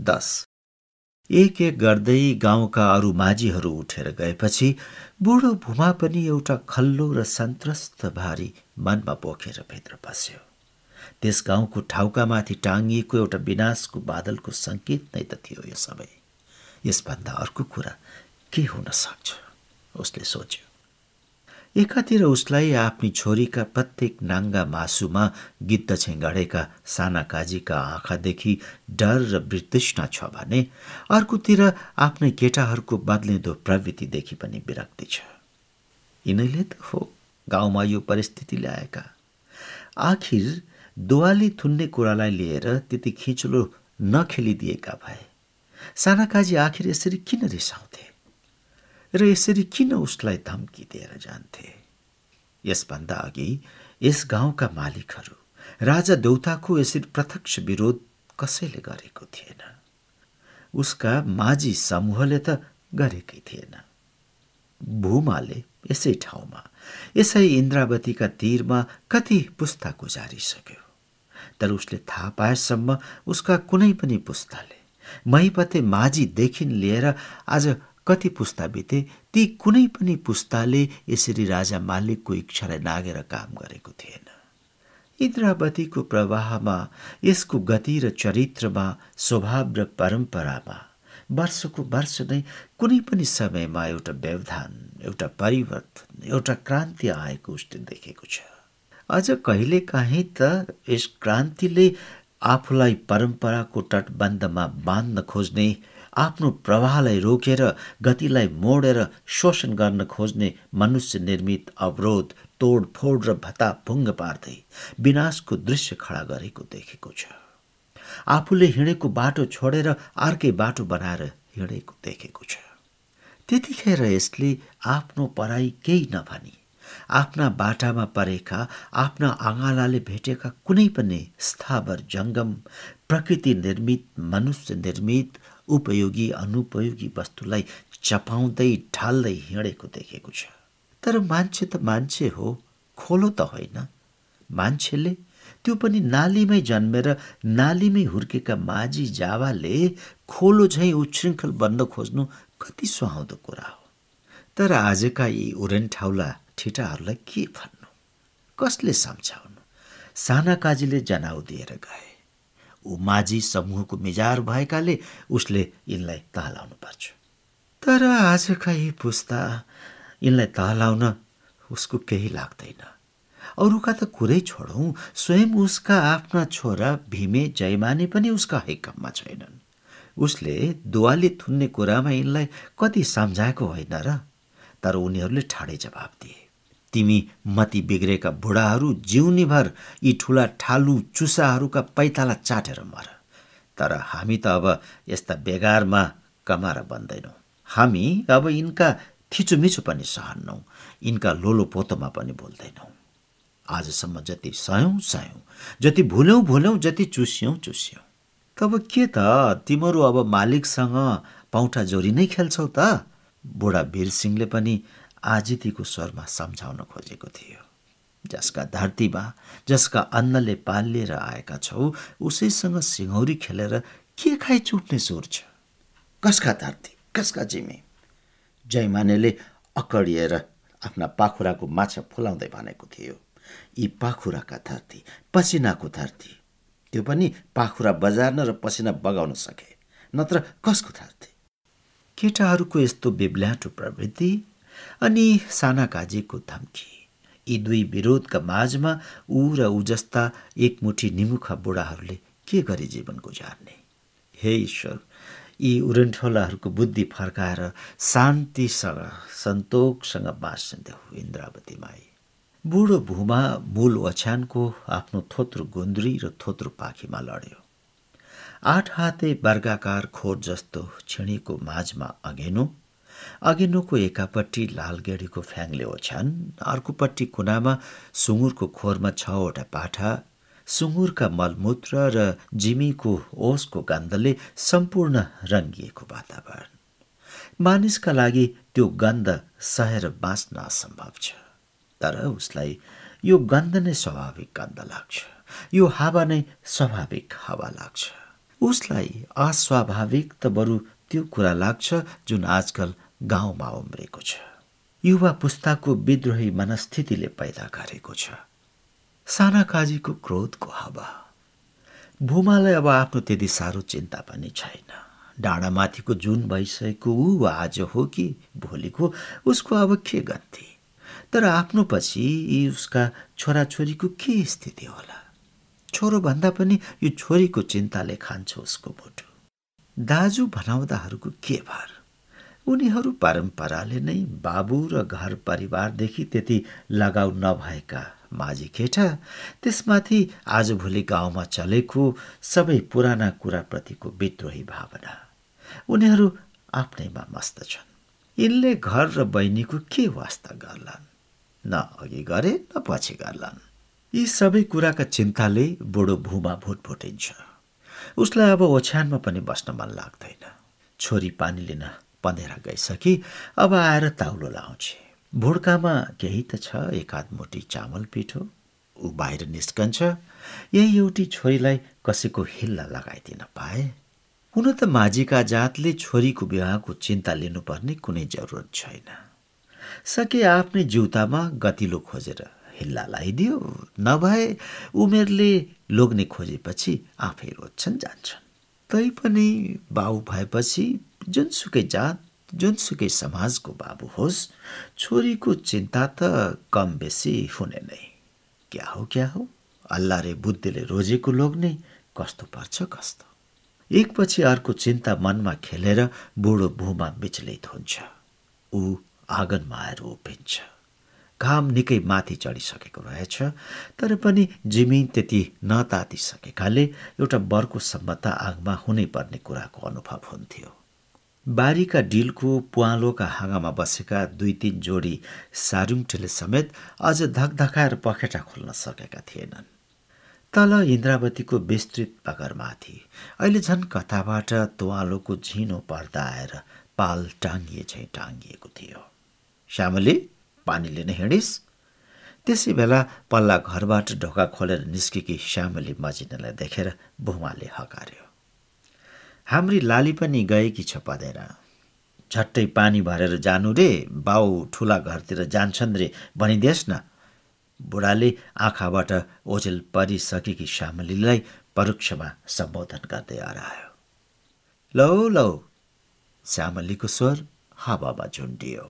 दस। एक एक गर्दै गाउँका अरू माझीहरू उठेर गएपछि बुढो भूमा पनि एउटा खल्लो र सन्त्रस्त भारी मनमा बोकेर भित्र पस्यो। त्यस गाउँको ठाउँकामाथि टाङ्गिएको एउटा विनाशको बादलको सङ्केत नै त थियो यो सबै। यसभन्दा अर्को कुरा के हुन सक्छ? उसले सोच्यो। एकातिर उसलाई आफ्नी छोरीका प्रत्येक नाङ्गा मासुमा गिद्ध छेङ्गाडेका साना काजीका आँखादेखि डर र वृतृष्णा छ भने अर्कोतिर आफ्नै केटाहरूको बदलिँदो प्रवृत्तिदेखि पनि विरक्ति छ। यिनैले त हो गाउँमा यो परिस्थिति ल्याएका। आखिर दुवाली थुन्ने कुरालाई लिएर त्यति खिचलो नखेलिदिएका भए। साना काजी आखिर यसरी किन रिसाउँथे? र यसरी किन उसलाई धम्की दिएर जान्थे? यसभन्दा अघि यस गाउँका मालिकहरू राजा देउताको यसरी प्रत्यक्ष विरोध कसैले गरेको थिएन। उसका माझी समूहले त गरेकै थिएन। भूमाले यसै ठाउँमा यसै इन्द्रावतीका तीरमा कति पुस्ता गुजारिसक्यो। तर उसले थाहा पाएसम्म उसका कुनै पनि पुस्ताले मैपते माझीदेखि लिएर आज कति पुस्ता बिते ती कुनै पनि पुस्ताले यसरी राजा मालिकको इच्छालाई नागेर काम गरेको थिएन। इन्द्रावतीको प्रवाहमा यसको गति र चरित्रमा स्वभाव र परम्परामा वर्षको वर्ष नै कुनै पनि समयमा एउटा व्यवधान एउटा परिवर्तन एउटा क्रान्ति आएको उसले देखेको छ। अझ कहिलेकाहीँ त यस क्रान्तिले आफूलाई परम्पराको तटबन्धमा बाँध्न खोज्ने आफ्नो प्रवाहलाई रोकेर गतिलाई मोडेर शोषण गर्न खोज्ने मनुष्य निर्मित अवरोध तोडफोड र भत्ताभुङ्ग पार्दै विनाशको दृश्य खडा गरेको देखेको छ। आफूले हिँडेको बाटो छोडेर अर्कै बाटो बनाएर हिँडेको देखेको छ। त्यतिखेर यसले आफ्नो पराई केही नभनी आफ्ना बाटामा परेका आफ्ना आँगालाले भेटेका कुनै पनि स्थावर जङ्गम प्रकृति निर्मित मनुष्य निर्मित उपयोगी अनुपयोगी वस्तुलाई चपाउँदै ढाल्दै हिँडेको देखेको छ। तर मान्छे त मान्छे हो खोलो त होइन। मान्छेले त्यो पनि नालीमै जन्मेर नालीमै हुर्केका माझी जावाले खोलो झैँ उच्छृङ्खल बन्न खोज्नु कति सुहाउँदो कुरा हो। तर आजका यी उरेन्ठाउला ठिटाहरूलाई के भन्नु? कसले सम्झाउनु? साना काजीले जनाउ दिएर गए। माझी समूहको मिजार भएकाले उसले यिनलाई तहलाउनु पर्छ। तर आजका यी पुस्ता यिनलाई तहलाउन उसको केही लाग्दैन। अरूका त कुरै छोडौँ स्वयं उसका आफ्ना छोरा भीमे जयमाने पनि उसका हैकममा छैनन्। उसले दुवाली थुन्ने कुरामा यिनलाई कति सम्झाएको होइन र तर उनीहरूले ठाडै जवाब दिए। तिमी मती बिग्रेका बुढाहरू जिउनीभर यी ठुला ठालु चुसाहरूका पैताला चाटेर मर। तर हामी त अब यस्ता बेगारमा कमाएर बन्दैनौँ। हामी अब यिनका थिचोमिचो पनि सहन्नौ। यिनका लोलो पोतोमा पनि बोल्दैनौँ। आजसम्म जति सयौँ सयौँ जति भुल्यौँ भुल्यौँ जति चुस्यौँ चुस्यौँ। तब के त तिमीहरू अब मालिकसँग पौठा जोरी नै खेल्छौ त? बुढा वीरसिंहले पनि आजितीको स्वरमा सम्झाउन खोजेको थियो। जसका धरतीमा जसका अन्नले पालिएर आएका छौ उसैसँग सिंहौरी खेलेर के खाइ चुट्ने छ? कसका धरती कसका जिमी? जयमानेले अकडिएर आफ्ना पाखुराको माछा फुलाउँदै भनेको थियो यी पाखुराका धरती पसिनाको धरती। त्यो पनि पाखुरा बजार्न र पसिना बगाउन सके नत्र कसको धरती? केटाहरूको यस्तो बिब्ल्याटो प्रवृत्ति अनि साना काजीको धम्की। यी दुई विरोधका माझमा ऊ र ऊ जस्ता एकमुठी निमुखा बुढाहरूले के गरी जीवन गुजार्ने हे ईश्वर यी उरेन्ठोलाहरूको बुद्धि फर्काएर शान्तिसँग सन्तोकसँग बाँच्ने इन्द्रावती माई। बुढो भूमा मूल ओछ्यानको आफ्नो थोत्रो गुन्द्री र थोत्रो पाखीमा लड्यो। आठ हाते वर्गाकार खोर जस्तो छिँडीको माझमा अघेनो अघिल्लोको एकापट्टि लालगेडीको फ्याङ्ले ओछ्यान अर्कोपट्टि कुनामा सुँगुरको खोरमा छवटा पाठा सुँगुरका मलमूत्र र जिमीको ओसको गन्धले सम्पूर्ण रङ्गिएको वातावरण। मानिसका लागि त्यो गन्ध सहेर बाँच्न असम्भव छ तर उसलाई यो गन्ध नै स्वाभाविक गन्ध लाग्छ यो हावा नै स्वाभाविक हावा लाग्छ। उसलाई अस्वाभाविक त बरु त्यो कुरा लाग्छ जुन आजकल गाउँमा उम्रेको छ। युवा पुस्ताको विद्रोही मनस्थितिले पैदा गरेको छ। साना काजीको क्रोधको हावा। भूमालाई अब आफ्नो त्यति साह्रो चिन्ता पनि छैन। डाँडामाथिको जुन भइसकेको ऊ आज हो कि भोलिको उसको अब के गन्ती तर आफ्नो पछि यी उसका छोराछोरीको के स्थिति होला? छोरो भन्दा पनि यो छोरीको चिन्ताले खान्छ उसको मुटु। दाजु भनाउँदाहरूको के भार? उनीहरू परम्पराले नै बाबु र घर परिवारदेखि त्यति लगाउ नभएका माझी केटा त्यसमाथि आजभोलि गाउँमा चलेको सबै पुराना कुराप्रतिको विद्रोही भावना। उनीहरू आफ्नैमा मस्त छन्। यिनले घर र बहिनीको के वास्ता गर्लान्? न अघि गरे न पछि गर्लान्। यी सबै कुराका चिन्ताले बुढो भूमा भुटभुटिन्छ उसलाई अब ओछ्यानमा पनि बस्न मन लाग्दैन। छोरी पानी लिन पँधेर गइसकी अब आएर ताउलो लाउँछे। भुड्कामा केही त छ एकाध मोटी चामल पिठो ऊ बाहिर निस्कन्छ यही एउटी छोरीलाई कसैको हिल्ला लगाइदिन पाए। हुन त माझीका जातले छोरीको विवाहको चिन्ता लिनुपर्ने कुनै जरुरत छैन। सके आफ्नै जुत्तामा गतिलो खोजेर हिल्ला लगाइदियो नभए उमेरले लोग्ने खोजेपछि आफै रोज्छन् जान्छन्। तैपनि बाउ भएपछि जुनसुकै जात जुनसुकै समाजको बाबु होस् छोरीको चिन्ता त कम बेसी हुने नै। क्या हो क्या हो? अल्लाह रे बुद्धिले रोजेको लोग नै कस्तो पर्छ कस्तो? एकपछि अर्को चिन्ता मनमा खेलेर बुढो भूमा विचलित हुन्छ। ऊ आँगनमा आएर उभिन्छ। घाम निकै माथि चढिसकेको रहेछ तर पनि जिमिन त्यति नतातिसकेकाले एउटा बर्को सम्मता आगमा हुनै पर्ने कुराको अनुभव हुन्थ्यो। बारीका डिलको पुवालोका हाँगामा बसेका दुई तिन जोडी सारुङटेले समेत अझ धकधकाएर पखेटा खोल्न सकेका थिएनन्। तल इन्द्रावतीको विस्तृत पगरमाथि अहिले झन् कथाबाट तुवालोको झिनो पर्दा आएर पाल टाङ्गिए झैँ टाङ्गिएको थियो। श्यामली पानी लिन हिँडिस्। त्यसै बेला पल्ला घरबाट ढोका खोलेर निस्केकी श्यामली मजिनालाई देखेर बुमाले हकार्यो। हाम्री लाली पनि गएकी छ पदेर। झट्टै पानी भरेर जानु रे बाउ ठुला घरतिर जान्छन् रे भनिदिएस् न। बुढाले आँखाबाट ओझेल परिसकेकी श्यामलीलाई परोक्षमा सम्बोधन गर्दै हरायो। लौ लौ श्यामलीको स्वर हावामा झुन्डियो।